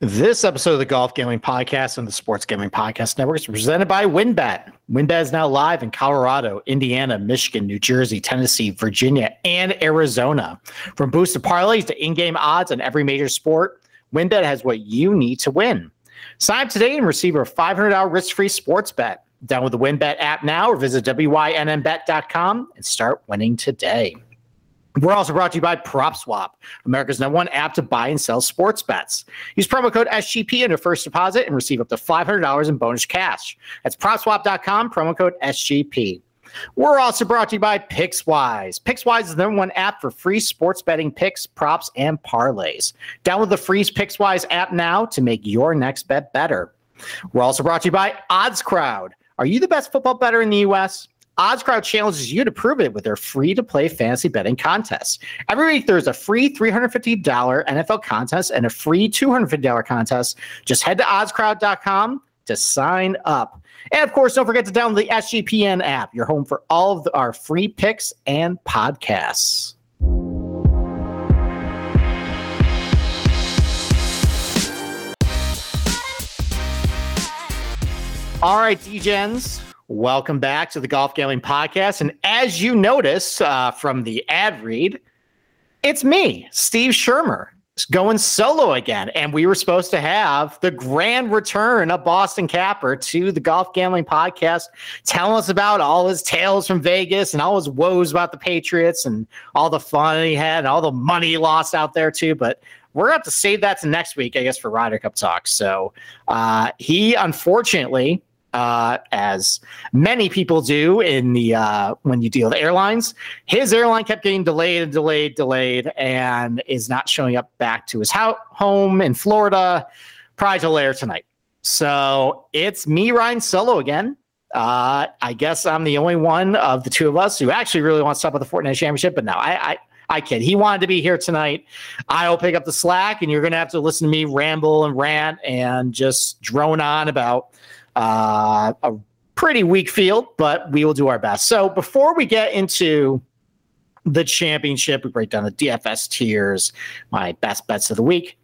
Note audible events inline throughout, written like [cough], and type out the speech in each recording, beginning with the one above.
This episode of the Golf Gambling Podcast and the Sports Gambling Podcast Network is presented by WynnBET. WynnBET is now live in Colorado, Indiana, Michigan, New Jersey, Tennessee, Virginia, and Arizona. From boosted parlays to in-game odds on every major sport, WynnBET has what you need to win. Sign up today and receive a $500 risk-free sports bet. Download the WynnBET app now or visit wynnbet.com and start winning today. We're also brought to you by PropSwap, America's number one app to buy and sell sports bets. Use promo code SGP in your first deposit and receive up to $500 in bonus cash. That's PropSwap.com, promo code SGP. We're also brought to you by PicksWise. PicksWise is the number one app for free sports betting picks, props, and parlays. Download the free PicksWise app now to make your next bet bettor. We're also brought to you by OddsCrowd. Are you the best football better in the U.S.? OddsCrowd challenges you to prove it with their free to play fantasy betting contest. Every week, there's a free $350 NFL contest and a free $250 contest. Just head to oddscrowd.com to sign up. And of course, don't forget to download the SGPN app, your home for all of our free picks and podcasts. All right, DGens, welcome back to the Golf Gambling Podcast. And as you notice uh, from the ad read, it's me, Steve Shermer, going solo again. And we were supposed to have the grand return of Boston Capper to the Golf Gambling Podcast, telling us about all his tales from Vegas and all his woes about the Patriots and all the fun he had and all the money he lost out there, too. But we're going to have to save that to next week, I guess, for Ryder Cup talk. So uh, he unfortunately uh, as many people do in the uh, when you deal with airlines. His airline kept getting delayed and delayed, delayed, and is not showing up back to his ho- home in Florida prior to later tonight. So it's me, Ryan Solo again. Uh, I guess I'm the only one of the two of us who actually really wants to stop at the Fortinet Championship. But no, I, I I kid. He wanted to be here tonight. I'll pick up the slack, and you're going to have to listen to me ramble and rant and just drone on about uh, a pretty weak field, but we will do our best. So before we get into the championship, we break down the DFS tiers, my best bets of the week.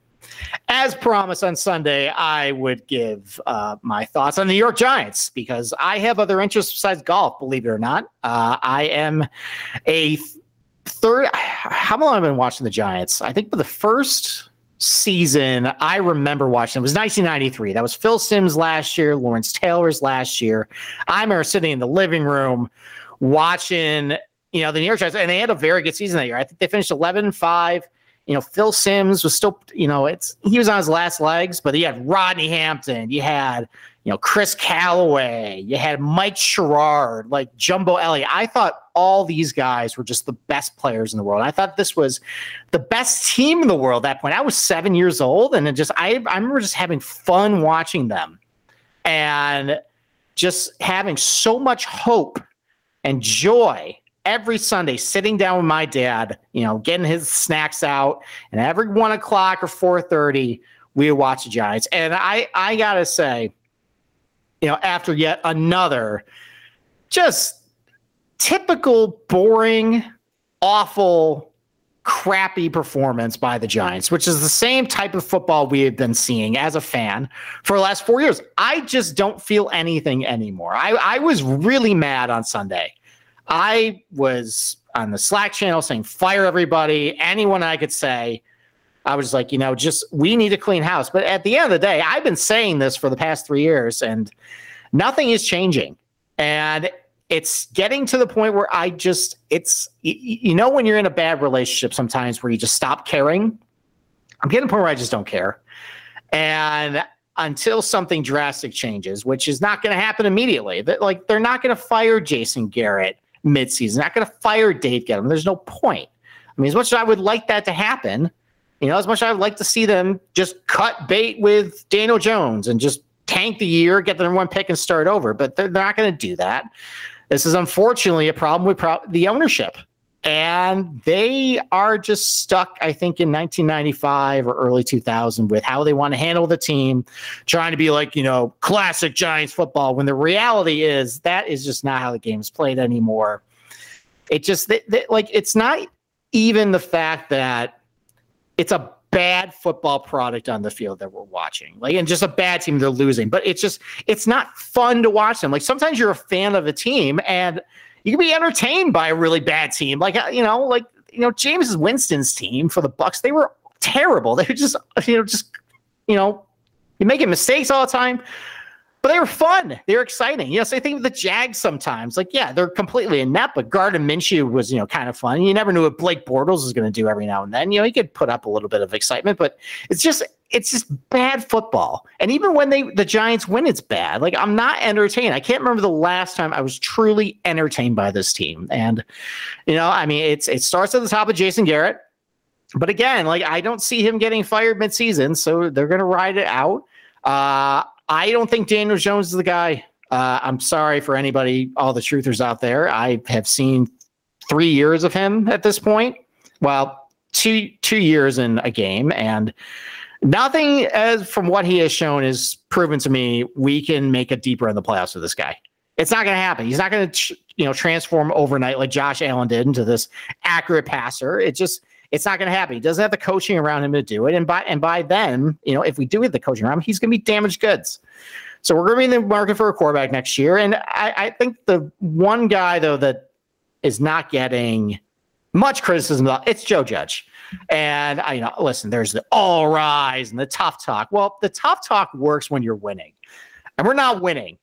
As promised on Sunday, I would give uh, my thoughts on the New York Giants because I have other interests besides golf, believe it or not. Uh, I am a third. How long have I been watching the Giants? I think for the first season I remember watching. It was 1993. That was Phil Simms last year, Lawrence Taylor's last year. I remember sitting in the living room watching, you know, the New York Giants, and they had a very good season that year. I think they finished 11 5. You know, Phil Simms was still, you know, it's he was on his last legs, but he had Rodney Hampton, you had you know, Chris Calloway, you had Mike Sherrard, like Jumbo Elliott. I thought all these guys were just the best players in the world. I thought this was the best team in the world at that point. I was seven years old and it just I, I remember just having fun watching them and just having so much hope and joy every Sunday sitting down with my dad, you know, getting his snacks out, and every one o'clock or four thirty, we would watch the Giants. And I I gotta say, you know, after yet another just typical, boring, awful, crappy performance by the Giants, which is the same type of football we have been seeing as a fan for the last four years. I just don't feel anything anymore. I, I was really mad on Sunday. I was on the Slack channel saying, fire everybody, anyone I could say. I was like, you know, just we need a clean house. But at the end of the day, I've been saying this for the past three years, and nothing is changing. And it's getting to the point where I just, it's, you know, when you're in a bad relationship sometimes where you just stop caring. I'm getting to the point where I just don't care. And until something drastic changes, which is not going to happen immediately, that like they're not going to fire Jason Garrett midseason, not going to fire Dave Gettleman. There's no point. I mean, as much as I would like that to happen, you know, as much as I would like to see them just cut bait with Daniel Jones and just tank the year, get the number one pick, and start over. But they're, they're not going to do that. This is unfortunately a problem with pro- the ownership. And they are just stuck, I think, in 1995 or early 2000 with how they want to handle the team, trying to be like, you know, classic Giants football, when the reality is that is just not how the game is played anymore. It just, they, they, like, it's not even the fact that it's a bad football product on the field that we're watching. Like, and just a bad team they're losing. But it's just, it's not fun to watch them. Like, sometimes you're a fan of a team and you can be entertained by a really bad team. Like, uh, you know, like, you know, Jameis Winston's team for the Bucs, they were terrible. [laughs] They were just, you know, just, you know, you're making mistakes all the time but they were fun. They were exciting. You Yes, I think the Jags sometimes, like, yeah, they're completely inept, but Gardner Minshew was, you know, kind of fun. You never knew what Blake Bortles was going to do every now and then. You know, he could put up a little bit of excitement, but it's just, it's just bad football. And even when they, the Giants win, it's bad. Like, I'm not entertained. I can't remember the last time I was truly entertained by this team. And, you know, I mean, it's, it starts at the top of Jason Garrett. But again, like I don't see him getting fired midseason, so they're going to ride it out. Uh, I don't think Daniel Jones is the guy. Uh, I'm sorry for anybody, all the truthers out there. I have seen three years of him at this point. Well, two two years in a game, and nothing as from what he has shown is proven to me we can make a deeper in the playoffs with this guy. It's not going to happen. He's not going to you know transform overnight like Josh Allen did into this accurate passer. It just it's not going to happen. He doesn't have the coaching around him to do it. And by and by then, you know, if we do have the coaching around him, he's going to be damaged goods. So we're going to be in the market for a quarterback next year. And I, I think the one guy though that is not getting much criticism about it's Joe Judge. And I you know, listen, there's the all rise and the tough talk. Well, the tough talk works when you're winning. And we're not winning.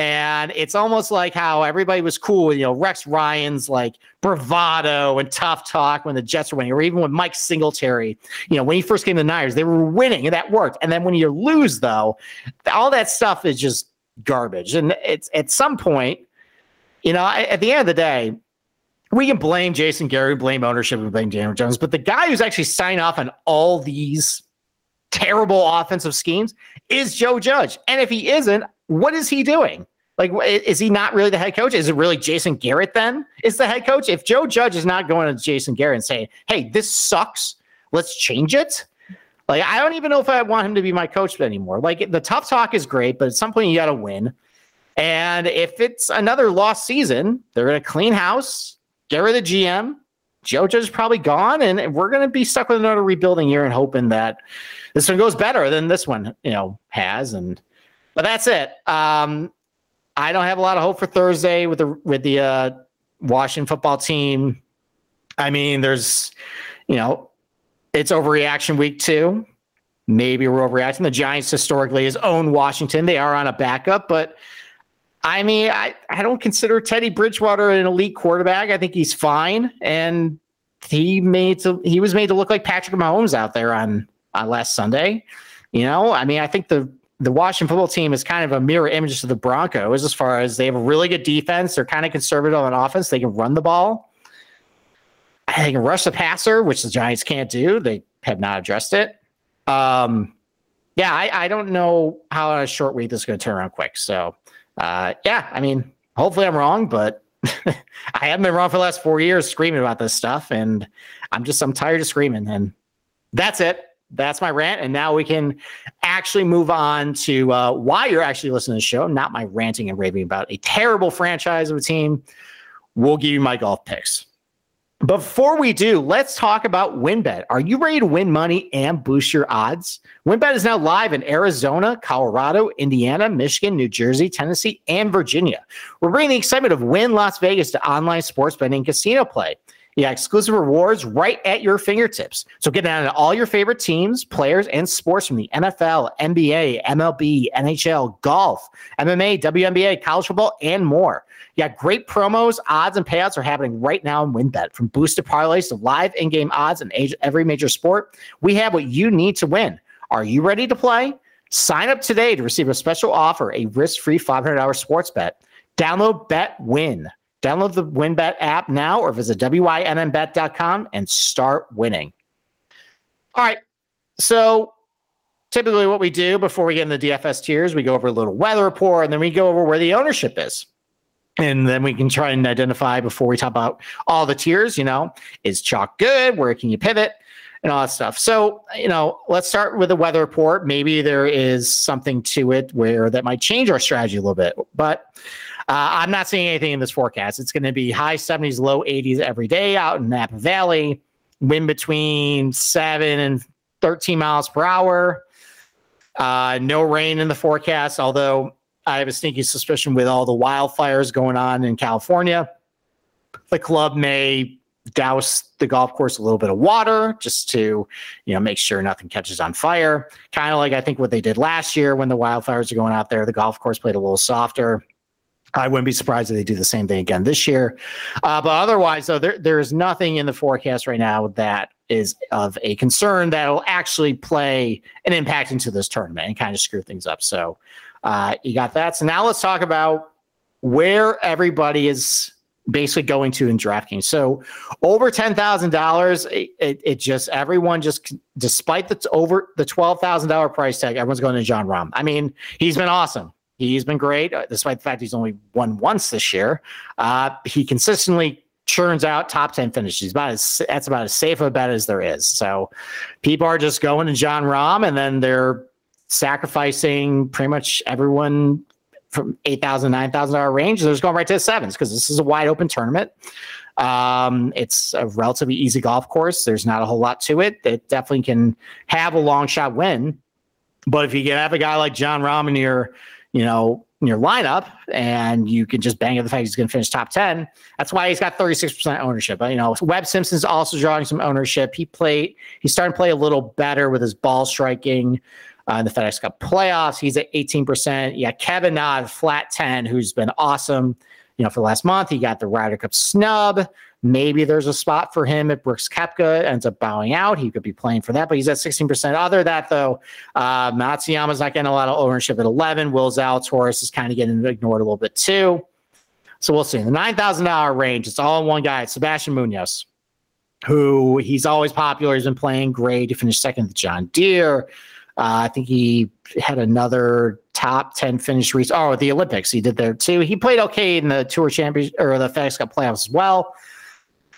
And it's almost like how everybody was cool with, you know, Rex Ryan's like bravado and tough talk when the Jets were winning, or even with Mike Singletary, you know, when he first came to the Niners, they were winning and that worked. And then when you lose, though, all that stuff is just garbage. And it's at some point, you know, at the end of the day, we can blame Jason Gary, blame ownership, and blame Daniel Jones, but the guy who's actually signed off on all these terrible offensive schemes is Joe Judge. And if he isn't, what is he doing? Like, is he not really the head coach? Is it really Jason Garrett then? Is the head coach? If Joe Judge is not going to Jason Garrett and saying, hey, this sucks, let's change it. Like, I don't even know if I want him to be my coach anymore. Like, the tough talk is great, but at some point you got to win. And if it's another lost season, they're going to clean house, get rid of the GM. Is probably gone, and we're going to be stuck with another rebuilding year and hoping that this one goes better than this one, you know, has. And but that's it. Um, I don't have a lot of hope for Thursday with the with the uh, Washington football team. I mean, there's, you know, it's overreaction week two. Maybe we're overreacting. The Giants historically has owned Washington. They are on a backup, but I mean, I, I don't consider Teddy Bridgewater an elite quarterback. I think he's fine, and he made to he was made to look like Patrick Mahomes out there on on last Sunday. You know, I mean, I think the the Washington football team is kind of a mirror image of the Broncos as far as they have a really good defense. They're kind of conservative on offense. They can run the ball. They can rush the passer, which the Giants can't do. They have not addressed it. Um, yeah, I, I, don't know how a short week this is going to turn around quick. So, uh, yeah, I mean, hopefully I'm wrong, but [laughs] I haven't been wrong for the last four years screaming about this stuff. And I'm just, I'm tired of screaming. And that's it that's my rant. And now we can actually move on to uh, why you're actually listening to the show, not my ranting and raving about a terrible franchise of a team. We'll give you my golf picks. Before we do, let's talk about WynnBET. Are you ready to win money and boost your odds? WynnBET is now live in Arizona, Colorado, Indiana, Michigan, New Jersey, Tennessee, and Virginia. We're bringing the excitement of Wynn Las Vegas to online sports betting casino play. Yeah, exclusive rewards right at your fingertips. So get down to all your favorite teams, players, and sports from the NFL, NBA, MLB, NHL, golf, MMA, WNBA, college football, and more. Yeah, great promos, odds, and payouts are happening right now in WynnBET. From boosted parlays to live in-game odds in every major sport, we have what you need to win. Are you ready to play? Sign up today to receive a special offer, a risk-free $500 sports bet. Download Bet Win Download the WynnBET app now or visit WYNNBet.com and start winning. All right. So typically what we do before we get into the DFS tiers, we go over a little weather report and then we go over where the ownership is. And then we can try and identify before we talk about all the tiers, you know, is chalk good? Where can you pivot? And all that stuff. So, you know, let's start with the weather report. Maybe there is something to it where that might change our strategy a little bit. But uh, I'm not seeing anything in this forecast. It's going to be high 70s, low 80s every day out in Napa Valley. Wind between seven and 13 miles per hour. Uh, no rain in the forecast, although I have a sneaky suspicion with all the wildfires going on in California, the club may douse the golf course a little bit of water just to you know make sure nothing catches on fire kind of like i think what they did last year when the wildfires are going out there the golf course played a little softer I wouldn't be surprised if they do the same thing again this year. Uh, but otherwise, though, there, there is nothing in the forecast right now that is of a concern that will actually play an impact into this tournament and kind of screw things up. So uh, you got that. So now let's talk about where everybody is basically going to in DraftKings. So over ten thousand dollars, it, it just everyone just despite the over the twelve thousand dollar price tag, everyone's going to Jon Rahm. I mean, he's been awesome. He's been great, uh, despite the fact he's only won once this year. Uh, he consistently churns out top 10 finishes. About as, that's about as safe a bet as there is. So people are just going to Jon Rahm and then they're sacrificing pretty much everyone from 8,000, 9,000 dollar range. They're just going right to the sevens because this is a wide open tournament. Um, it's a relatively easy golf course. There's not a whole lot to it. It definitely can have a long shot win. But if you can have a guy like Jon Rahm in your you know, in your lineup and you can just bang at the fact he's going to finish top 10. That's why he's got 36% ownership. But, you know, Webb Simpson's also drawing some ownership. He played, he's starting to play a little better with his ball striking uh, in the FedEx Cup playoffs. He's at 18%. Yeah, Kevin Na, flat 10, who's been awesome, you know, for the last month. He got the Ryder Cup snub. Maybe there's a spot for him if Brooks Koepka ends up bowing out. He could be playing for that, but he's at 16%. Other than that, though, uh, Matsuyama's not getting a lot of ownership at 11. Will Zalatoris is kind of getting ignored a little bit too. So we'll see. In the $9,000 range, it's all in one guy. It's Sebastian Munoz, who he's always popular. He's been playing great. He finished second at John Deere. Uh, I think he had another top 10 finish recently. Oh, the Olympics. He did there too. He played okay in the Tour Championship or the FedEx Cup playoffs as well.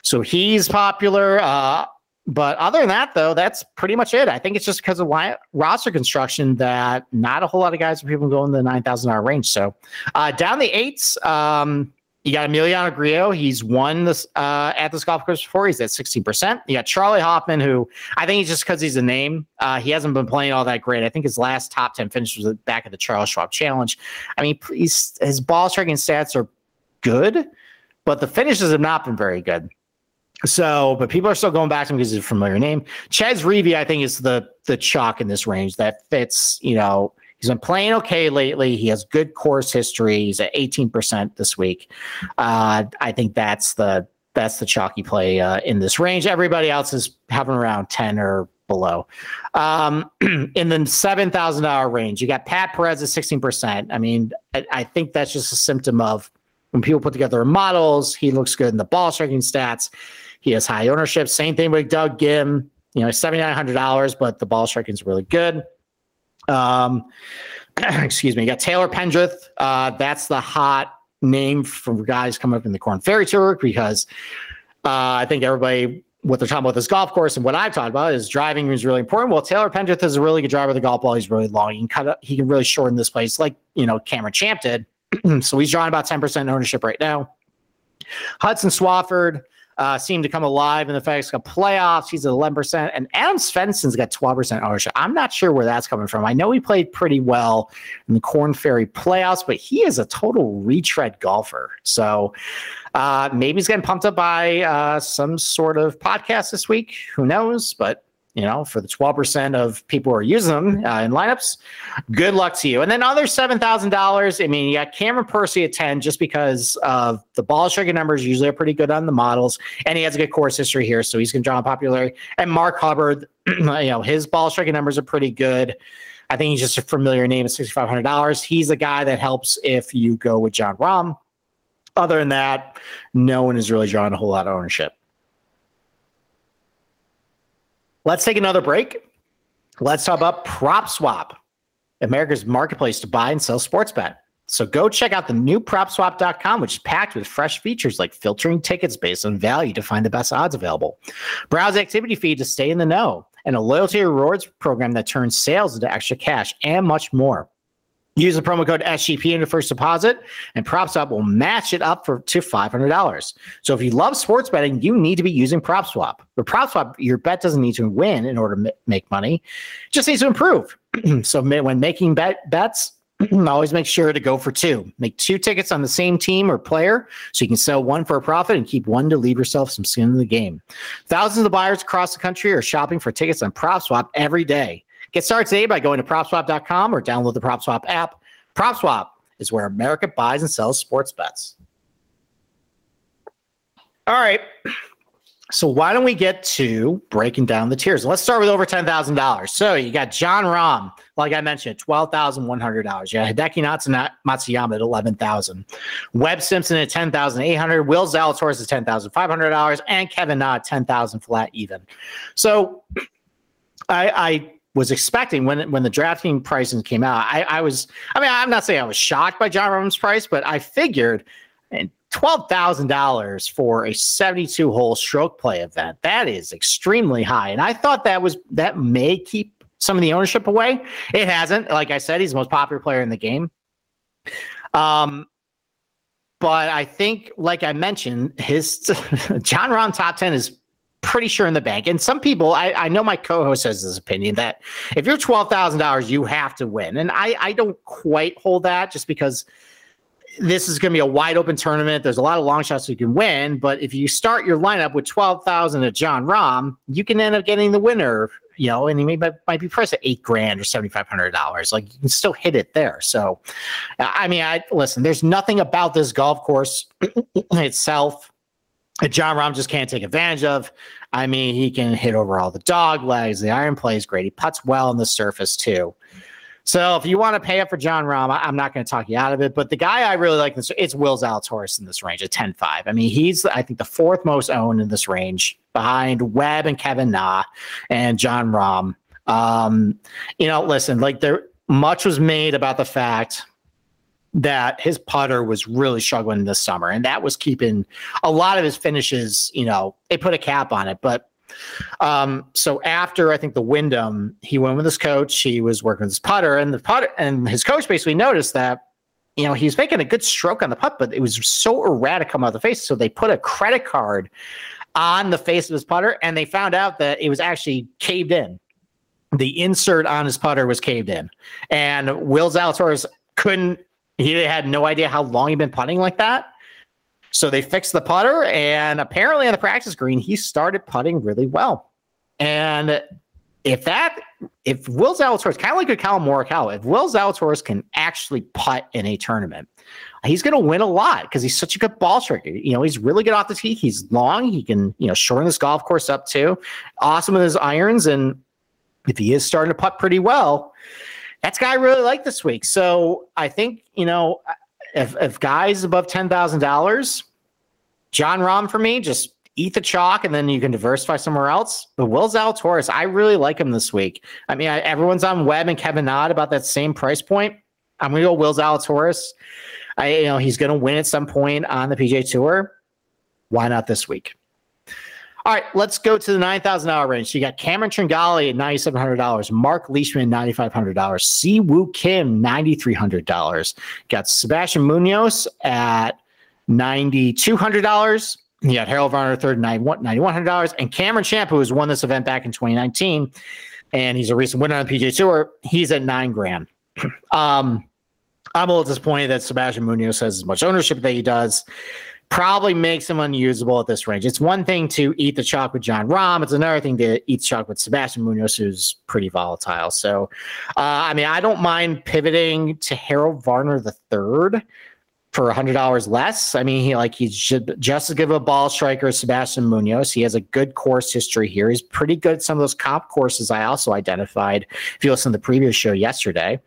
So he's popular. Uh, but other than that, though, that's pretty much it. I think it's just because of why, roster construction that not a whole lot of guys are people going in the nine thousand dollar range. So uh, down the eights, um, you got Emiliano Grillo. He's won this uh, at this golf course before. He's at sixteen percent. You got Charley Hoffman, who I think he's just because he's a name. Uh, he hasn't been playing all that great. I think his last top ten finish was back at the Charles Schwab Challenge. I mean, his ball striking stats are good, but the finishes have not been very good. So, but people are still going back to him because he's a familiar name. Chez Reavie, I think, is the the chalk in this range that fits. You know, he's been playing okay lately. He has good course history. He's at eighteen percent this week. Uh, I think that's the that's the chalky play uh, in this range. Everybody else is having around ten or below. Um, [clears throat] in the seven thousand dollar range, you got Pat Perez at sixteen percent. I mean, I, I think that's just a symptom of when people put together models. He looks good in the ball striking stats he has high ownership. Same thing with Doug Ghim, You know, seventy nine hundred dollars, but the ball striking is really good. Um, [clears throat] excuse me. You got Taylor Pendrith. Uh, that's the hot name for guys coming up in the Korn Ferry Tour because uh, I think everybody what they're talking about this golf course and what I've talked about is driving is really important. Well, Taylor Pendrith is a really good driver of the golf ball. He's really long. He can cut up, he can really shorten this place like you know Cameron Champ did. [clears throat] so he's drawing about 10% ownership right now. Hudson Swafford, uh, to come alive in the FedEx Cup playoffs. He's at 11%. And Adam Svensson's got 12% ownership. I'm not sure where that's coming from. I know he played pretty well in the Korn Ferry playoffs, but he is a total retread golfer. So uh, maybe he's getting pumped up by uh, some sort of podcast this week. Who knows? But you know, for the 12% of people who are using them uh, in lineups, good luck to you. And then other $7,000. I mean, you got Cameron Percy at 10 just because of the ball striking numbers usually are pretty good on the models. And he has a good course history here. So he's going to draw popularity. And Mark Hubbard, [clears throat] you know, his ball striking numbers are pretty good. I think he's just a familiar name at $6,500. He's a guy that helps if you go with Jon Rahm. Other than that, no one is really drawing a whole lot of ownership. Let's take another break. Let's talk about PropSwap, America's marketplace to buy and sell sports bet. So go check out the new propswap.com, which is packed with fresh features like filtering tickets based on value to find the best odds available, browse activity feed to stay in the know, and a loyalty rewards program that turns sales into extra cash and much more. Use the promo code SGP in your first deposit, and PropSwap will match it up for to $500. So if you love sports betting, you need to be using PropSwap. But PropSwap, your bet doesn't need to win in order to make money; it just needs to improve. [clears throat] so when making bet bets, [clears throat] always make sure to go for two. Make two tickets on the same team or player, so you can sell one for a profit and keep one to leave yourself some skin in the game. Thousands of buyers across the country are shopping for tickets on PropSwap every day. Get started today by going to propswap.com or download the PropSwap app. PropSwap is where America buys and sells sports bets. All right. So why don't we get to breaking down the tiers? Let's start with over ten thousand dollars. So you got Jon Rahm, like I mentioned, twelve thousand one hundred dollars. You got Hideki Matsuyama at eleven thousand, Webb Simpson at ten thousand eight hundred, Will Zalatoris at ten thousand five hundred dollars, and Kevin Na at ten thousand flat even. So I, I was expecting when when the drafting pricing came out. I, I was, I mean, I'm not saying I was shocked by Jon Rahm's price, but I figured twelve thousand dollars for a 72 hole stroke play event that is extremely high, and I thought that was that may keep some of the ownership away. It hasn't. Like I said, he's the most popular player in the game. Um, but I think, like I mentioned, his [laughs] Jon Rahm top ten is pretty sure in the bank. And some people, I, I know my co-host has this opinion that if you're twelve thousand dollars, you have to win. And I, I don't quite hold that just because this is going to be a wide open tournament. There's a lot of long shots you can win, but if you start your lineup with twelve thousand at Jon Rahm, you can end up getting the winner. You know, and he may, might be priced at eight grand or seventy five hundred dollars. Like you can still hit it there. So, I mean, I listen. There's nothing about this golf course [clears throat] itself Jon Rahm just can't take advantage of. I mean, he can hit over all the dog legs. The iron plays great. He puts well on the surface too. So if you want to pay up for Jon Rahm, I'm not going to talk you out of it. But the guy I really like this, it's Will Zalatoris in this range at 10-5. I mean, he's I think the fourth most owned in this range behind Webb and Kevin Na and Jon Rahm. Um, you know, listen, like there much was made about the fact that his putter was really struggling this summer, and that was keeping a lot of his finishes. You know, they put a cap on it, but um, so after I think the Wyndham, he went with his coach. He was working with his putter, and the putter and his coach basically noticed that you know he was making a good stroke on the putt, but it was so erratic coming out the face. So they put a credit card on the face of his putter, and they found out that it was actually caved in. The insert on his putter was caved in, and Will Zalatoris couldn't he had no idea how long he'd been putting like that. So they fixed the putter, and apparently on the practice green, he started putting really well. And if that, if Will Zalatoris, kind of like a Collin Morikawa, if Will Zalatoris can actually putt in a tournament, he's going to win a lot because he's such a good ball striker. You know, he's really good off the tee. He's long. He can, you know, shorten this golf course up too. Awesome with his irons, and if he is starting to putt pretty well, that's guy I really like this week. So I think you know if if guys above ten thousand dollars, Jon Rahm for me, just eat the chalk and then you can diversify somewhere else. But Will Zalatoris, I really like him this week. I mean, I, everyone's on Webb and Kevin Na about that same price point. I'm gonna go Will Zalatoris. I you know he's gonna win at some point on the PGA Tour. Why not this week? All right, let's go to the nine thousand dollar range. So you got Cameron Tringale at ninety seven hundred dollars, Mark Leishman ninety five hundred dollars, Si Woo Kim ninety three hundred dollars. Got Sebastian Munoz at ninety two hundred dollars. You got Harold Varner third ninety one hundred dollars, and Cameron Champ, who has won this event back in twenty nineteen, and he's a recent winner on the PGA Tour. He's at nine grand. [clears throat] um, I'm a little disappointed that Sebastian Munoz has as much ownership that he does probably makes him unusable at this range. It's one thing to eat the chalk with Jon Rahm. It's another thing to eat chalk with Sebastian Munoz, who's pretty volatile. So, uh, I mean, I don't mind pivoting to Harold Varner the third for hundred dollars less. I mean, he like he's just as good a ball striker as Sebastian Munoz. He has a good course history here. He's pretty good at some of those comp courses I also identified. If you listen to the previous show yesterday,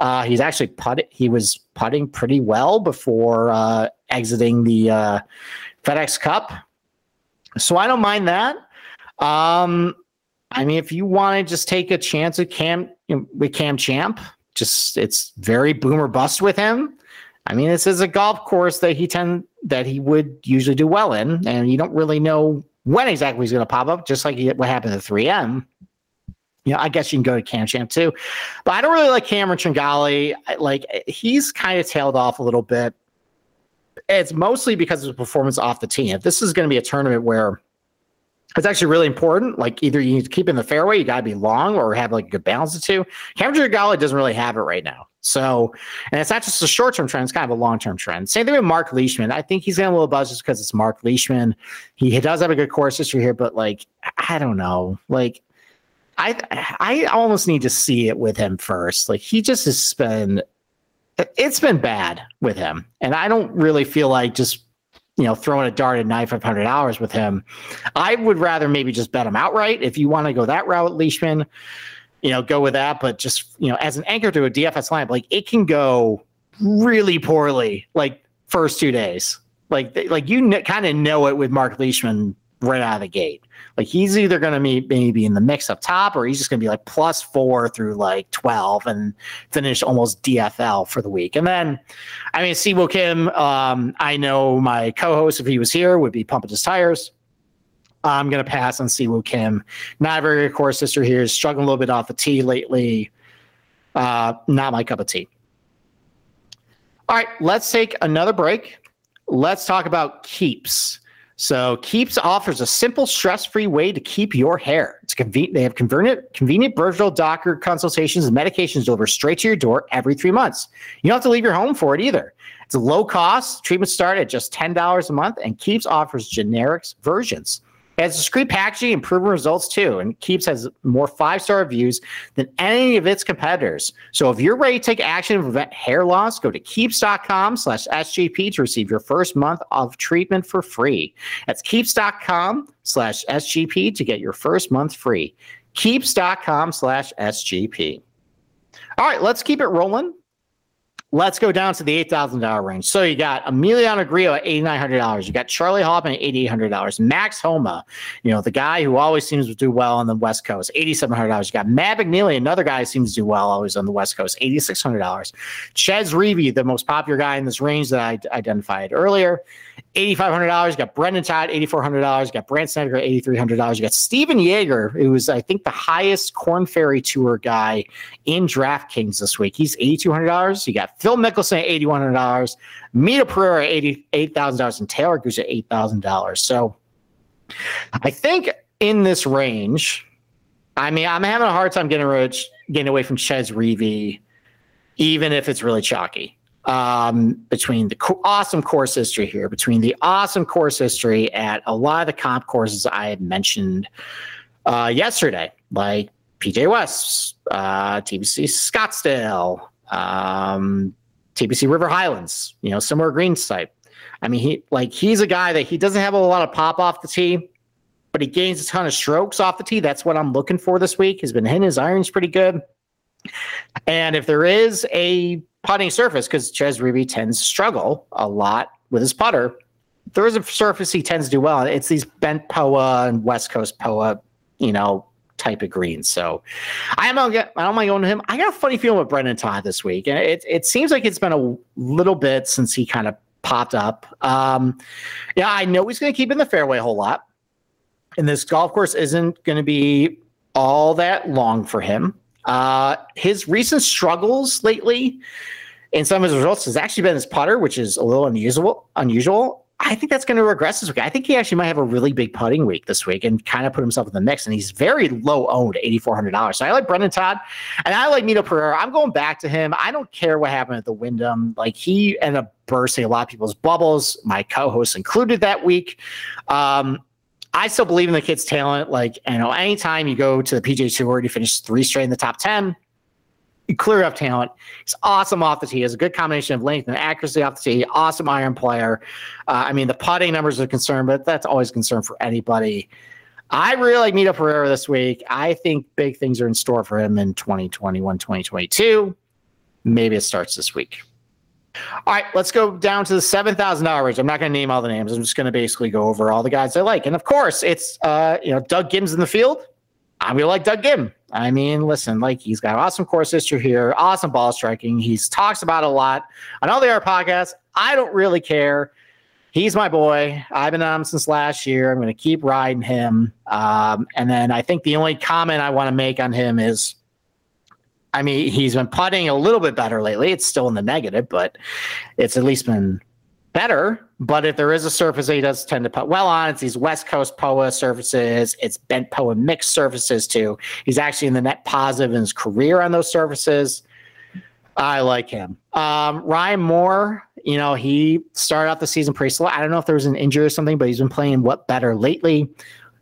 uh, he's actually putting. He was putting pretty well before uh, exiting the uh, FedEx Cup, so I don't mind that. Um, I mean, if you want to just take a chance with Cam with Cam Champ, just it's very boomer bust with him. I mean, this is a golf course that he tend that he would usually do well in, and you don't really know when exactly he's going to pop up. Just like what happened to 3M. you know, I guess you can go to Cam Champ too, but I don't really like Cameron Tringale. Like he's kind of tailed off a little bit. It's mostly because of performance off the tee. If this is going to be a tournament where it's actually really important. Like either you need to keep in the fairway, you got to be long, or have like a good balance of two. Cameron Tringale doesn't really have it right now. So, and it's not just a short term trend; it's kind of a long term trend. Same thing with Mark Leishman. I think he's getting a little buzz just because it's Mark Leishman. He, he does have a good course history here, but like I don't know, like I I almost need to see it with him first. Like he just has been, it's been bad with him, and I don't really feel like just you know, throwing a dart at nine five hundred dollars with him. I would rather maybe just bet him outright. If you want to go that route, Leishman, you know, go with that. But just you know, as an anchor to a DFS lineup, like it can go really poorly, like first two days. Like like you n- kind of know it with Mark Leishman right out of the gate. Like he's either going to be maybe in the mix up top, or he's just going to be like plus four through like twelve and finish almost DFL for the week. And then, I mean, Siwoo Kim. Um, I know my co-host, if he was here, would be pumping his tires. I'm going to pass on Siwoo Kim. Not very good course sister here. Struggling a little bit off the tee lately. Uh, not my cup of tea. All right, let's take another break. Let's talk about keeps. So Keeps offers a simple, stress-free way to keep your hair. It's convenient. They have convenient, convenient virtual doctor consultations and medications delivered straight to your door every three months. You don't have to leave your home for it either. It's low cost. Treatment start at just ten dollars a month, and Keeps offers generics versions. It has discreet packaging and proven results too, and Keeps has more five star reviews than any of its competitors. So if you're ready to take action and prevent hair loss, go to keeps.com slash SGP to receive your first month of treatment for free. That's keeps.com slash SGP to get your first month free. Keeps.com slash SGP. All right, let's keep it rolling. Let's go down to the $8,000 range. So you got Emiliano Grillo at $8,900. You got Charley Hoffman at $8,800. Max Homa, you know, the guy who always seems to do well on the West Coast, $8,700. You got Matt McNealy, another guy who seems to do well always on the West Coast, $8,600. Chez Reavie, the most popular guy in this range that I identified earlier, $8,500. You got Brendan Todd, $8,400. You got Brandt Snedeker, $8,300. You got Stephan Jaeger, who was, I think, the highest Korn Ferry Tour guy in DraftKings this week. He's $8,200. You got Phil Mickelson at $8,100. Mito Pereira at $88,000. And Taylor Gooch at $8,000. So I think in this range, I mean, I'm having a hard time getting, getting away from Chez Reavie, even if it's really chalky um, between the co- awesome course history here, between the awesome course history at a lot of the comp courses I had mentioned uh, yesterday, like PGA West, uh, TPC Scottsdale, um, TPC River Highlands, you know, similar green. I mean, he like he's a guy that he doesn't have a lot of pop off the tee, but he gains a ton of strokes off the tee. That's what I'm looking for this week. He's been hitting his irons pretty good. And if there is a putting surface, because Chez Reavie tends to struggle a lot with his putter, there is a surface he tends to do well. It's these bent POA and West Coast POA, you know, type of greens. So I am I don't mind going to him. I got a funny feeling with Brendan Todd this week. And it it seems like it's been a little bit since he kind of popped up. Um, yeah, I know he's going to keep in the fairway a whole lot. And this golf course isn't going to be all that long for him. Uh, his recent struggles lately in some of his results has actually been his putter, which is a little unusual. Unusual. I think that's going to regress this week. I think he actually might have a really big putting week this week and kind of put himself in the mix. And he's very low owned, eighty four hundred dollars. So I like Brendan Todd, and I like Mito Pereira. I'm going back to him. I don't care what happened at the Wyndham. Like he ended up bursting a lot of people's bubbles. My co-host included that week. Um, I still believe in the kid's talent. Like, you know, anytime you go to the PGA Tour and you finish three straight in the top 10, you clear up talent. He's awesome off the tee. He has a good combination of length and accuracy off the tee. Awesome iron player. Uh, I mean, the putting numbers are concerned, but that's always a concern for anybody. I really like Mito Pereira this week. I think big things are in store for him in 2021, 2022. Maybe it starts this week. All right, let's go down to the seven thousand dollars. I'm not going to name all the names. I'm just going to basically go over all the guys I like, and of course, it's uh, you know Doug Ghim's in the field. I'm going to like Doug Ghim. I mean, listen, like he's got awesome course history here, awesome ball striking. He's talks about a lot on all the other podcasts. I don't really care. he's my boy. I've been on him since last year. I'm going to keep riding him. Um, and then I think the only comment I want to make on him is, I mean, he's been putting a little bit better lately. It's still in the negative, but it's at least been better. But if there is a surface that he does tend to put well on, it's these West Coast POA surfaces. It's bent POA mixed surfaces too. He's actually in the net positive in his career on those surfaces. I like him. Um, Ryan Moore, you know, he started out the season pretty slow. I don't know if there was an injury or something, but he's been playing what better lately.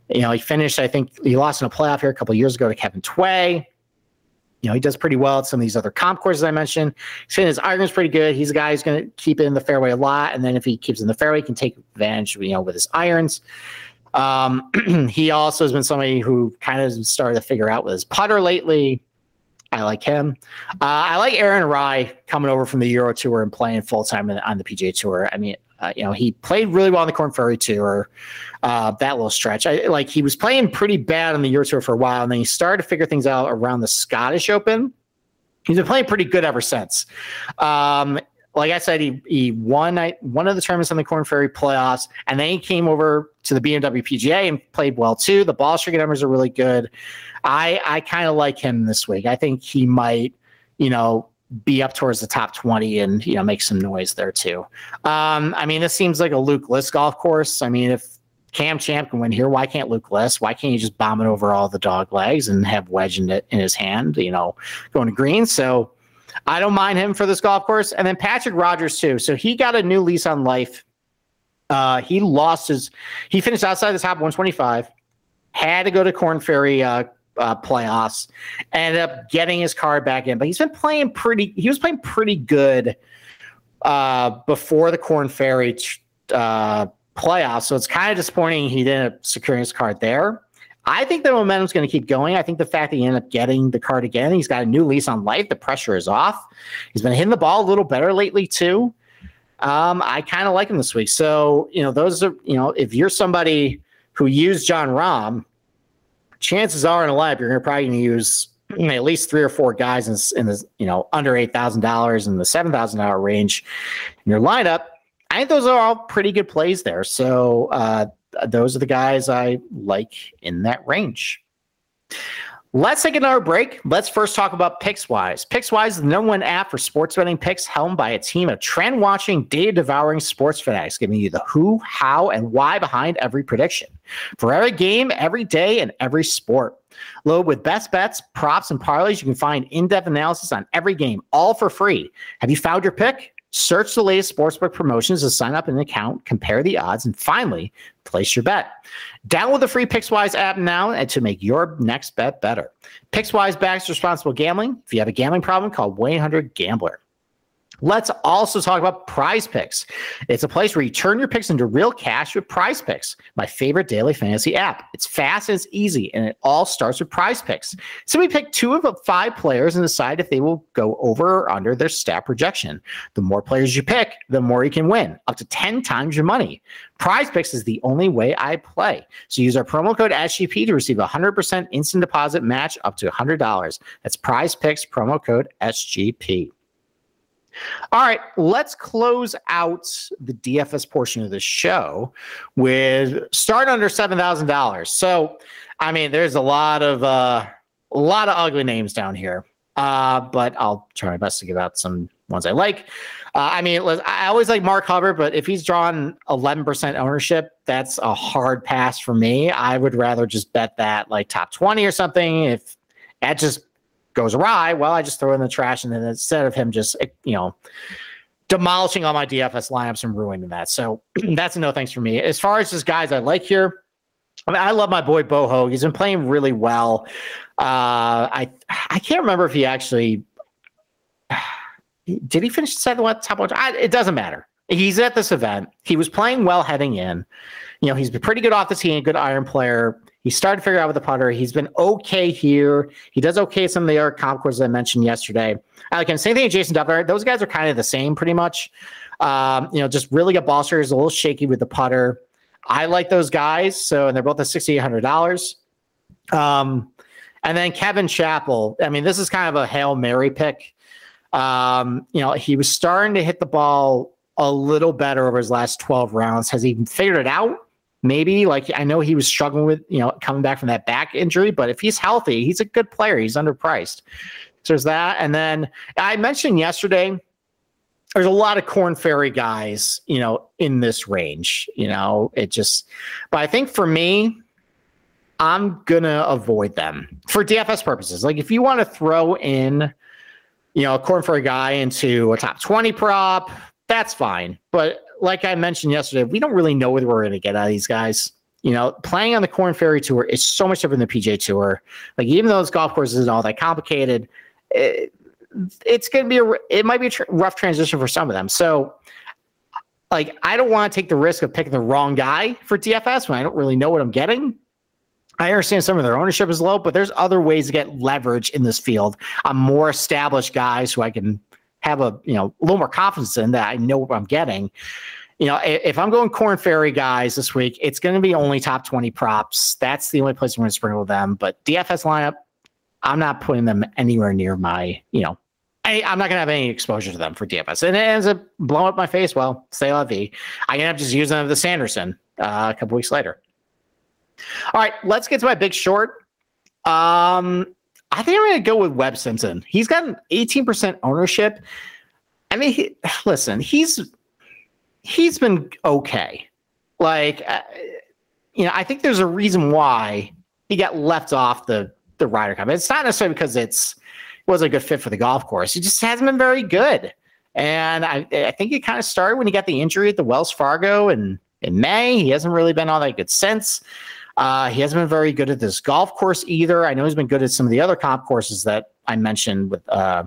You know, he finished, I think he lost in a playoff here a couple years ago to Kevin Tway. You know, he does pretty well at some of these other comp courses I mentioned. He's Saying his iron's pretty good. He's a guy who's going to keep it in the fairway a lot. And then if he keeps in the fairway, he can take advantage, you know, with his irons. Um, [clears throat] he also has been somebody who kind of started to figure out with his putter lately. I like him. Uh, I like Aaron Rai coming over from the Euro Tour and playing full time on the PGA Tour. I mean, uh, you know, he played really well on the Korn Ferry Tour. Uh, that little stretch, I like. He was playing pretty bad on the Euro Tour for a while, and then he started to figure things out around the Scottish Open. He's been playing pretty good ever since. Um, like I said, he he won I, one of the tournaments on the Korn Ferry playoffs, and then he came over to the BMW PGA and played well too. The ball striking numbers are really good. I I kind of like him this week. I think he might, you know, be up towards the top 20 and you know make some noise there too. Um, I mean, this seems like a Luke List golf course. I mean, if Cam Champ can win here, why can't Luke List? Why can't he just bomb it over all the dog legs and have wedge in, it, in his hand, you know, going to green? So I don't mind him for this golf course. And then Patrick Rodgers too. So he got a new lease on life. Uh, he lost his, he finished outside the top 125, had to go to Korn Ferry uh, uh, playoffs, ended up getting his card back in. But he's been playing pretty. He was playing pretty good uh, before the Korn Ferry uh, playoffs. So it's kind of disappointing he didn't secure his card there. I think the momentum's going to keep going. I think the fact that he ended up getting the card again, he's got a new lease on life. The pressure is off. He's been hitting the ball a little better lately too. Um, I kind of like him this week. So you know, those are you know, if you're somebody who used Jon Rahm, chances are in a lineup you're probably going to use at least three or four guys in, in the you know under eight thousand dollars in the seven thousand dollar range in your lineup. I think those are all pretty good plays there. So uh, those are the guys I like in that range. Let's take another break. Let's first talk about PicksWise. PicksWise is the number one app for sports betting picks, helmed by a team of trend watching, data devouring sports fanatics, giving you the who, how, and why behind every prediction for every game, every day, and every sport. Load with best bets, props, and parlays. You can find in depth analysis on every game, all for free. Have you found your pick? Search the latest sportsbook promotions to sign up an account, compare the odds, and finally place your bet. Download the free PicksWise app now and to make your next bet better. PicksWise backs responsible gambling. If you have a gambling problem, call 1 800 Gambler. Let's also talk about prize picks. It's a place where you turn your picks into real cash with prize picks, my favorite daily fantasy app. It's fast, it's easy, and it all starts with prize picks. So we pick two of five players and decide if they will go over or under their stat projection. The more players you pick, the more you can win, up to 10 times your money. Prize picks is the only way I play. So use our promo code SGP to receive a 100% instant deposit match up to $100. That's prize picks, promo code SGP. All right, let's close out the DFS portion of the show with start under seven thousand dollars. So, I mean, there's a lot of uh, a lot of ugly names down here, uh, but I'll try my best to give out some ones I like. Uh, I mean, I always like Mark Hubbard, but if he's drawn 11% ownership, that's a hard pass for me. I would rather just bet that like top 20 or something. If that just goes awry, well, I just throw it in the trash. And then instead of him just, you know, demolishing all my DFS lineups and ruining that. So [clears throat] that's a no thanks for me. As far as just guys I like here, I mean, I love my boy Bo Hoag. He's been playing really well. Uh, I I can't remember if he actually [sighs] did he finish second what top one. I, it doesn't matter. He's at this event. He was playing well heading in. You know, he's been pretty good off the tee, good iron player. He started to figure out with the putter. He's been okay here. He does okay some of the other comp courses I mentioned yesterday. I like him. Same thing with Jason Dufner. Those guys are kind of the same pretty much. Um, you know, just really good ball He's a little shaky with the putter. I like those guys. So, and they're both at $6,800. Um, and then Kevin Chappell. I mean, this is kind of a Hail Mary pick. Um, you know, he was starting to hit the ball a little better over his last 12 rounds. Has he figured it out? Maybe like I know he was struggling with, you know, coming back from that back injury, but if he's healthy, he's a good player. He's underpriced. So there's that. And then I mentioned yesterday, there's a lot of Korn Ferry guys, you know, in this range. You know, it just, but I think for me, I'm gonna avoid them for DFS purposes. Like if you want to throw in, you know, a Korn Ferry guy into a top 20 prop, that's fine. But like I mentioned yesterday, we don't really know what we're gonna get out of these guys. You know, playing on the Korn Ferry Tour is so much different than the PGA Tour. Like even though this golf course isn't all that complicated, it, it's going to be a it might be a tr- rough transition for some of them. So like I don't want to take the risk of picking the wrong guy for DFS when I don't really know what I'm getting. I understand some of their ownership is low, but there's other ways to get leverage in this field on more established guys who I can have a you know a little more confidence in that I know what I'm getting. You know, if I'm going Korn Ferry guys this week, it's going to be only top 20 props. That's the only place I'm going to sprinkle them. But DFS lineup, I'm not putting them anywhere near my, you know, I, am not going to have any exposure to them for DFS. And it ends up blowing up my face. Well, say la vie. I end up just using the Sanderson uh, a couple weeks later. All right, let's get to my big short. Um, I think I'm going to go with Webb Simpson. He's got an 18% ownership. I mean, he, listen, he's he's been okay. Like, uh, you know, I think there's a reason why he got left off the the Ryder Cup. It's not necessarily because it's it was a good fit for the golf course. He just hasn't been very good. And I, I think it kind of started when he got the injury at the Wells Fargo in, in May. He hasn't really been all that good since. Uh, he hasn't been very good at this golf course either. I know he's been good at some of the other comp courses that I mentioned with uh,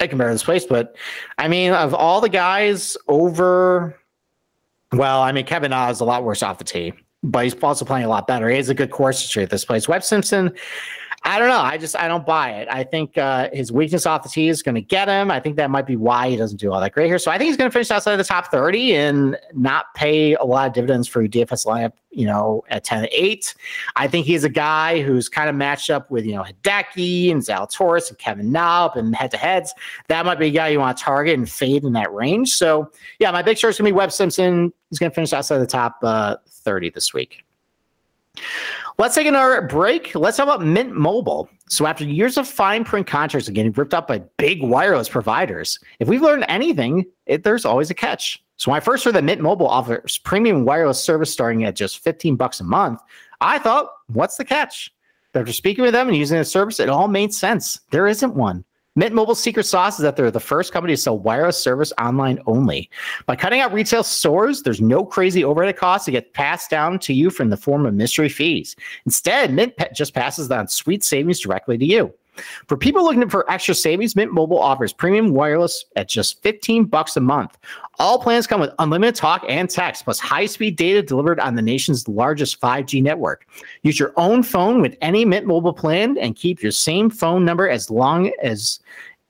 I compare this place, but I mean, of all the guys over, well, I mean, Kevin Na is a lot worse off the tee but he's also playing a lot better. He has a good course history at this place. Webb Simpson, I don't know. I just I don't buy it. I think uh, his weakness off the tee is going to get him. I think that might be why he doesn't do all that great here. So I think he's going to finish outside of the top thirty and not pay a lot of dividends for DFS lineup. You know, at 10-8. I think he's a guy who's kind of matched up with you know Hideki and Zalatoris and Kevin Na and head to heads. That might be a guy you want to target and fade in that range. So yeah, my big short is going to be Webb Simpson. He's going to finish outside of the top uh, 30 this week. Let's take another break. Let's talk about Mint Mobile. So, after years of fine print contracts and getting ripped up by big wireless providers, if we've learned anything, it, there's always a catch. So, when I first heard that Mint Mobile offers premium wireless service starting at just 15 bucks a month, I thought, what's the catch? After speaking with them and using the service, it all made sense. There isn't one. Mint Mobile's secret sauce is that they're the first company to sell wireless service online only. By cutting out retail stores, there's no crazy overhead costs to get passed down to you from the form of mystery fees. Instead, Mint just passes on sweet savings directly to you. For people looking for extra savings, Mint Mobile offers premium wireless at just 15 bucks a month. All plans come with unlimited talk and text, plus high-speed data delivered on the nation's largest 5G network. Use your own phone with any Mint Mobile plan and keep your same phone number as long as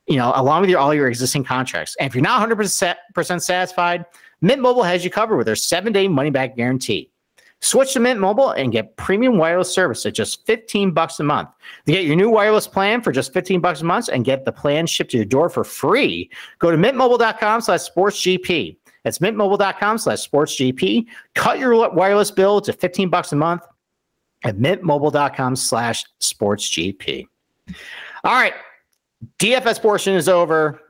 you know, along with your all your existing contracts. And if you're not 100% satisfied, Mint Mobile has you covered with their seven-day money-back guarantee. Switch to Mint Mobile and get premium wireless service at just 15 bucks a month. To get your new wireless plan for just 15 bucks a month and get the plan shipped to your door for free, go to mintmobile.com slash sportsgp. That's mintmobile.com slash sportsgp. Cut your wireless bill to 15 bucks a month at mintmobile.com slash sportsgp. All right. DFS portion is over.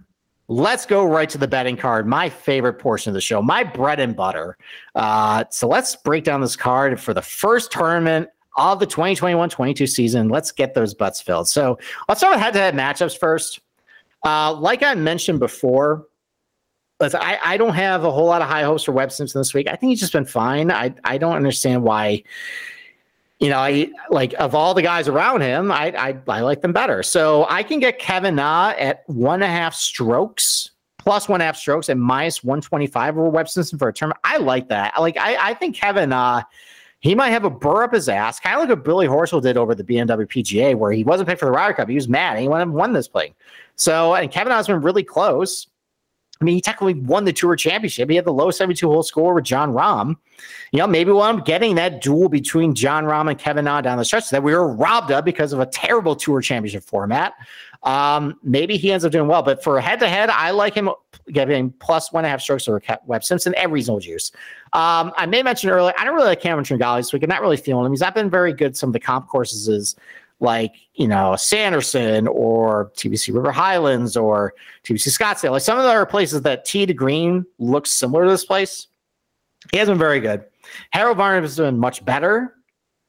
Let's go right to the betting card, my favorite portion of the show, my bread and butter. Uh, so let's break down this card for the first tournament of the 2021 22 season. Let's get those butts filled. So let's start with head to head matchups first. Uh, like I mentioned before, I, I don't have a whole lot of high hopes for Webb Simpson this week. I think he's just been fine. I, I don't understand why you know, I like of all the guys around him, I, I I like them better. So I can get Kevin Na at one and a half strokes, plus one and a half strokes, and minus one twenty five over Webb Simpson for a term. I like that. Like I I think Kevin Na. He might have a burr up his ass, kind of like what Billy Horschel did over the BMW PGA, where he wasn't picked for the Ryder Cup. He was mad. He won, won this play. So, and Kevin Na's been really close. I mean, he technically won the Tour Championship. He had the low 72 hole score with Jon Rahm. You know, maybe while I'm getting that duel between Jon Rahm and Kevin Na down the stretch that we were robbed of because of a terrible Tour Championship format. Um, maybe he ends up doing well, but for head to head, I like him getting plus one and a half strokes over Webb Simpson at reasonable juice. Um, I may mention earlier, I don't really like Cameron Tringale this week. I'm not really feeling him. He's not been very good. Some of the comp courses is like you know Sanderson or TPC River Highlands or TPC Scottsdale. Like some of the other places that tee to green looks similar to this place. He hasn't been very good. Harold Varner has been much better.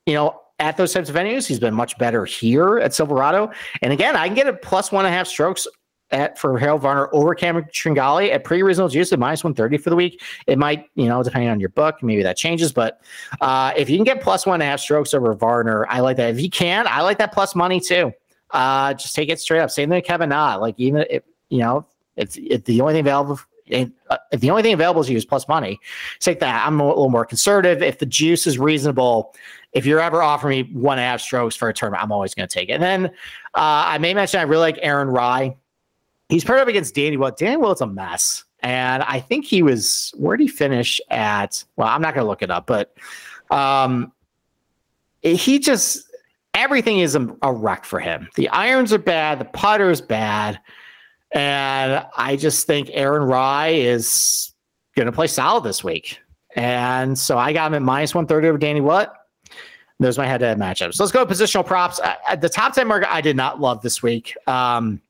You know, at those types of venues. He's been much better here at Silverado. And again, I can get a plus one and a half strokes at for Harold Varner over Cameron Tringale at pretty reasonable juice at minus 130 for the week. It might, you know, depending on your book, maybe that changes. But uh, if you can get plus one and a half strokes over Varner, I like that. If you can, I like that plus money too. Uh, just take it straight up. Same thing with Kevin Na. Like even if you know, if, if the only thing available if, uh, the only thing available to you is plus money, take that. I'm a little more conservative. If the juice is reasonable, if you're ever offering me one and a half strokes for a tournament, I'm always going to take it. And then uh, I may mention I really like Aaron Rai. He's paired up against Danny Willett. Danny Willett's a mess. And I think he was, where did he finish at? Well, I'm not going to look it up, but um, he just, everything is a, a wreck for him. The irons are bad, the putter is bad. And I just think Aaron Rai is going to play solid this week. And so I got him at minus 130 over Danny Willett. Those my head-to-head matchups. So let's go positional props. At the top 10 market, I did not love this week. Um,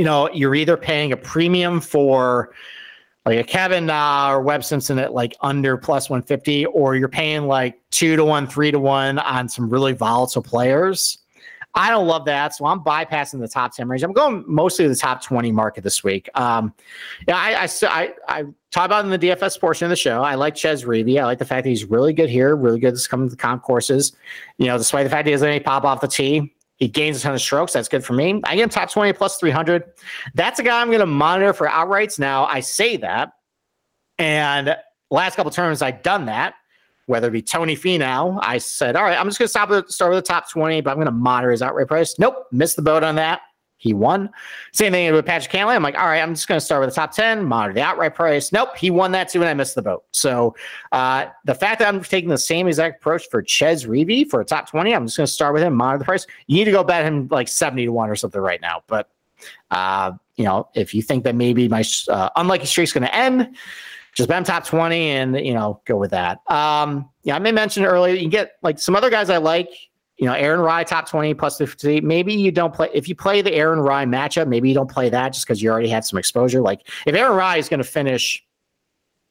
you know, you're either paying a premium for like a Kevin Na or Webb Simpson at like under plus 150, or you're paying like two to one, three to one on some really volatile players. I don't love that, so I'm bypassing the top 10 range. I'm going mostly to the top 20 market this week. Um, yeah, I, I, I, I talk about in the DFS portion of the show. I like Chez Reavie. I like the fact that he's really good here, really good to coming to the comp courses. You know, despite the fact he doesn't any pop off the tee, he gains a ton of strokes. That's good for me. I get him top 20 plus 300. That's a guy I'm going to monitor for outrights. Now, I say that, and last couple tournaments I've done that whether it be Tony Finau, I said, all right, I'm just going to start with the top 20, but I'm going to monitor his outright price. Nope, missed the boat on that. He won. Same thing with Patrick Cantlay. I'm like, all right, I'm just going to start with the top 10, monitor the outright price. Nope, he won that too, and I missed the boat. So uh, the fact that I'm taking the same exact approach for Chez Reavie for a top 20, I'm just going to start with him, monitor the price. You need to go bet him like 70 to 1 or something right now. But, uh, you know, if you think that maybe my uh, unlucky streak's going to end, just bet him top 20 and, you know, go with that. Um, yeah, I may mention earlier, you get like some other guys I like, you know, Aaron Rai top 20 plus 50. Maybe you don't play, if you play the Aaron Rai matchup, maybe you don't play that just because you already had some exposure. Like if Aaron Rai is going to finish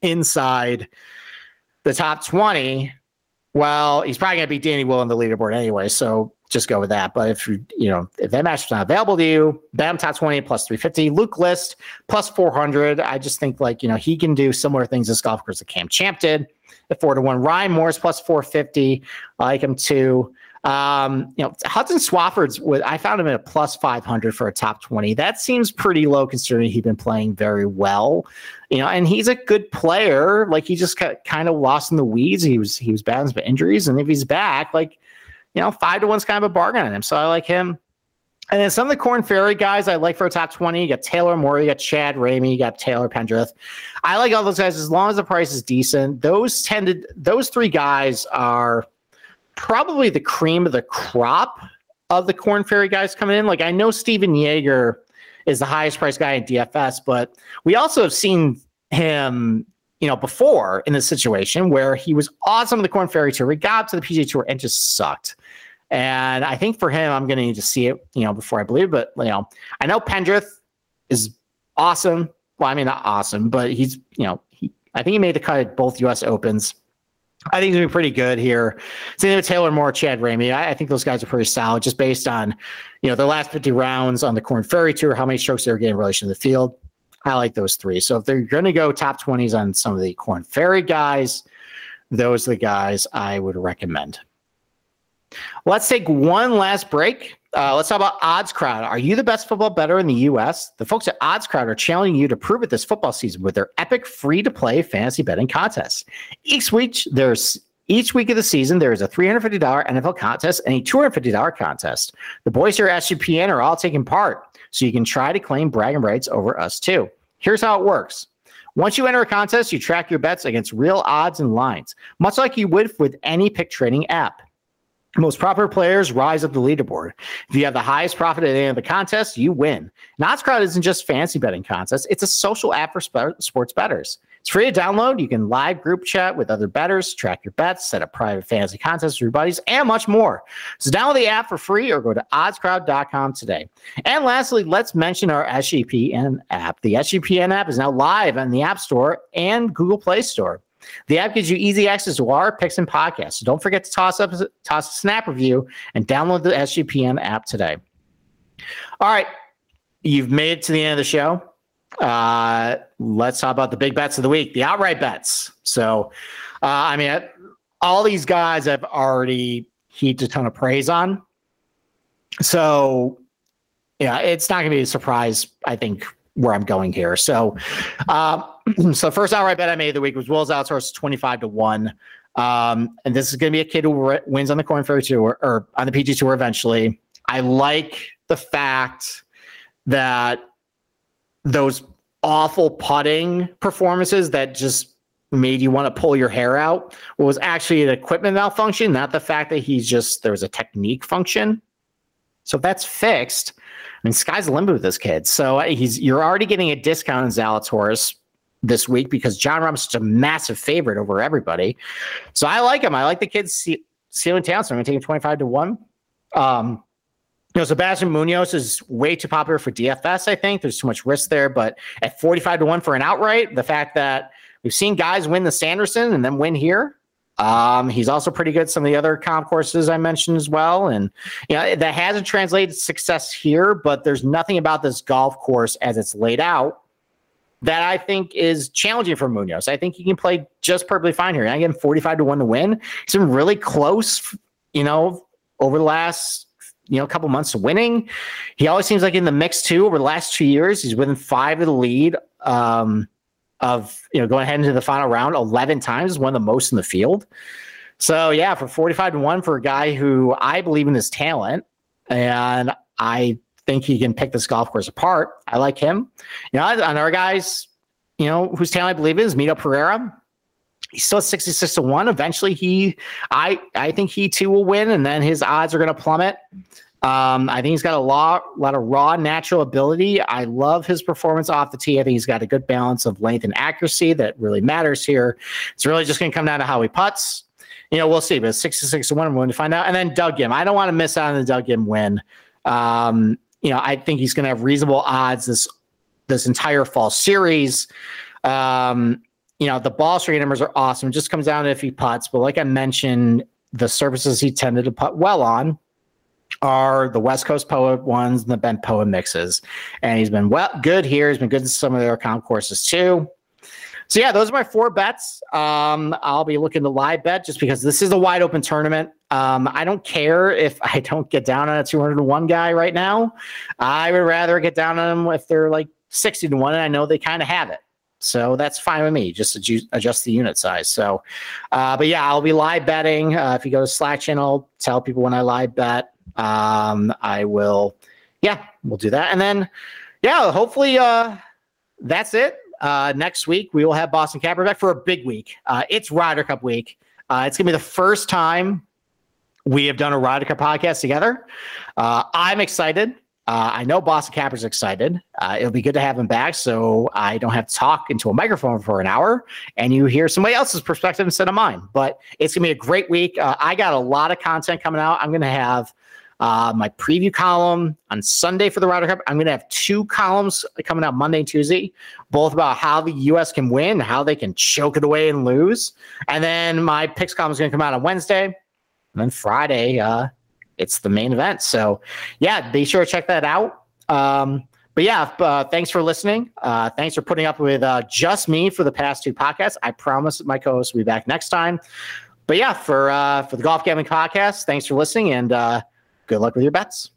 inside the top 20, well, he's probably going to beat Danny Will on the leaderboard anyway. So just go with that. But if you, you know, if that matchup's not available to you, Bam top 20 plus 350, Luke List plus 400. I just think like, you know, he can do similar things as golf course that Cam Champ did at four to one. Ryan Morris plus 450. I like him too. Um, you know, Hudson Swafford's I found him at a plus 500 for a top 20. That seems pretty low considering he's been playing very well. You know, and he's a good player. Like he just got kind of lost in the weeds. He was he was battling some injuries, and if he's back, like you know, five to one's kind of a bargain on him. So I like him. And then some of the Korn Ferry guys I like for a top 20. You got Taylor Moore, you got Chad Ramey, you got Taylor Pendrith. I like all those guys as long as the price is decent. Those tended those three guys are probably the cream of the crop of the Korn Ferry guys coming in. Like I know Stephan Jaeger is the highest priced guy in DFS, but we also have seen him, you know, before in this situation where he was awesome on the Korn Ferry Tour. He got to the PGA Tour and just sucked. And I think for him, I'm going to need to see it, you know, before I believe. But you know, I know Pendrith is awesome. Well, I mean, not awesome, but he's, you know, he, I think he made the cut at both U.S. Opens. I think he's gonna be pretty good here. Same with Taylor Moore, Chad Ramey. I, I, think those guys are pretty solid, just based on, you know, the last 50 rounds on the Korn Ferry Tour, how many strokes they were getting in relation to the field. I like those three. So if they're to go top 20s on some of the Korn Ferry guys, those are the guys I would recommend. Let's take one last break. Uh, let's talk about Odds Crowd. Are you the best football bettor in the U.S.? The folks at Odds Crowd are challenging you to prove it this football season with their epic free-to-play fantasy betting contest. Each week, there's each week of the season, there is a $350 NFL contest and a $250 contest. The boys here at SGPN are all taking part, so you can try to claim bragging rights over us too. Here's how it works. Once you enter a contest, you track your bets against real odds and lines, much like you would with any pick trading app. Most popular players rise up the leaderboard. If you have the highest profit at the end of the contest, you win. OddsCrowd isn't just fancy betting contest; it's a social app for sports bettors. It's free to download. You can live group chat with other bettors, track your bets, set up private fantasy contests for your buddies, and much more. So download the app for free or go to oddscrowd.com today. And lastly, let's mention our SGPN app. The SGPN app is now live on the App Store and Google Play Store. The app gives you easy access to our picks and podcasts. So don't forget to toss up toss a snap review and download the SGPN app today. All right, you've made it to the end of the show. Uh, let's talk about the big bets of the week, the outright bets. So, uh, I mean, all these guys I've already heaped a ton of praise on. So, yeah, it's not going to be a surprise. I think where I'm going here. So, uh, [clears throat] so first outright bet I made of the week was Will Zalatoris 25 to one. Um, and this is going to be a kid who wins on the Korn Ferry Tour or on the PG Tour eventually. I like the fact that those awful putting performances that just made you want to pull your hair out was actually an equipment malfunction, not the fact that he's just there was a technique function. So that's fixed. I mean, sky's the limit with this kid. So uh, he's you're already getting a discount in Zalatoris this week because Jon Rahm's such a massive favorite over everybody. So I like him. I like the kid's ceiling talent. So I'm going to take him 25 to 1. Um, you know, Sebastian Munoz is way too popular for DFS, I think. There's too much risk there. But at 45 to 1 for an outright, the fact that we've seen guys win the Sanderson and then win here, um, he's also pretty good some of the other comp courses I mentioned as well. And you know, that hasn't translated success here, but there's nothing about this golf course as it's laid out that I think is challenging for Munoz. I think he can play just perfectly fine here. I get him 45 to 1 to win. He's been really close, you know, over the last you know, couple months of winning. He always seems like in the mix too. Over the last two years, he's within five of the lead. Um, of you know going ahead into the final round 11 times one of the most in the field so yeah for 45 to 1 for a guy who i believe in his talent and i think he can pick this golf course apart i like him you know another guys you know whose talent i believe is Mito Pereira he's still 66 to 1 eventually he i i think he too will win and then his odds are going to plummet um, I think he's got a lot, a lot of raw natural ability. I love his performance off the tee. I think he's got a good balance of length and accuracy that really matters here. It's really just going to come down to how he puts. You know, we'll see. But 66 to 1, we're going to find out. And then Doug Ghim. I don't want to miss out on the Doug Ghim win. Um, you know, I think he's going to have reasonable odds this this entire fall series. Um, you know, the ball strike numbers are awesome. It just comes down to if he puts. But like I mentioned, the surfaces he tended to put well on are the West Coast Poa ones and the Bent Poa mixes. And he's been well good here. He's been good in some of their comp courses too. So yeah, those are my four bets. Um, I'll be looking to live bet just because this is a wide open tournament. Um, I don't care if [laughs] I don't get down on a 201 guy right now. I would rather get down on them if they're like 60 to 1 and I know they kind of have it. So that's fine with me. Just adjust, adjust the unit size. So, uh, but yeah, I'll be live betting. Uh, if you go to Slack channel, tell people when I live bet. Um, I will, yeah, we'll do that. And then, yeah, hopefully uh, that's it. Uh, next week, we will have Boston Capper back for a big week. Uh, it's Ryder Cup week. Uh, it's going to be the first time we have done a Ryder Cup podcast together. Uh, I'm excited. Uh, I know Boston Capper's excited. Uh, it'll be good to have him back so I don't have to talk into a microphone for an hour and you hear somebody else's perspective instead of mine. But it's going to be a great week. Uh, I got a lot of content coming out. I'm going to have uh, my preview column on Sunday for the Ryder Cup. I'm going to have two columns coming out Monday and Tuesday, both about how the U.S. can win, how they can choke it away and lose. And then my picks column is going to come out on Wednesday. And then Friday, uh, it's the main event. So, yeah, be sure to check that out. Um, but yeah, uh, thanks for listening. Uh, thanks for putting up with uh, just me for the past two podcasts. I promise my co-host will be back next time. But yeah, for uh, for the Golf Gambling Podcast, thanks for listening and uh, good luck with your bets.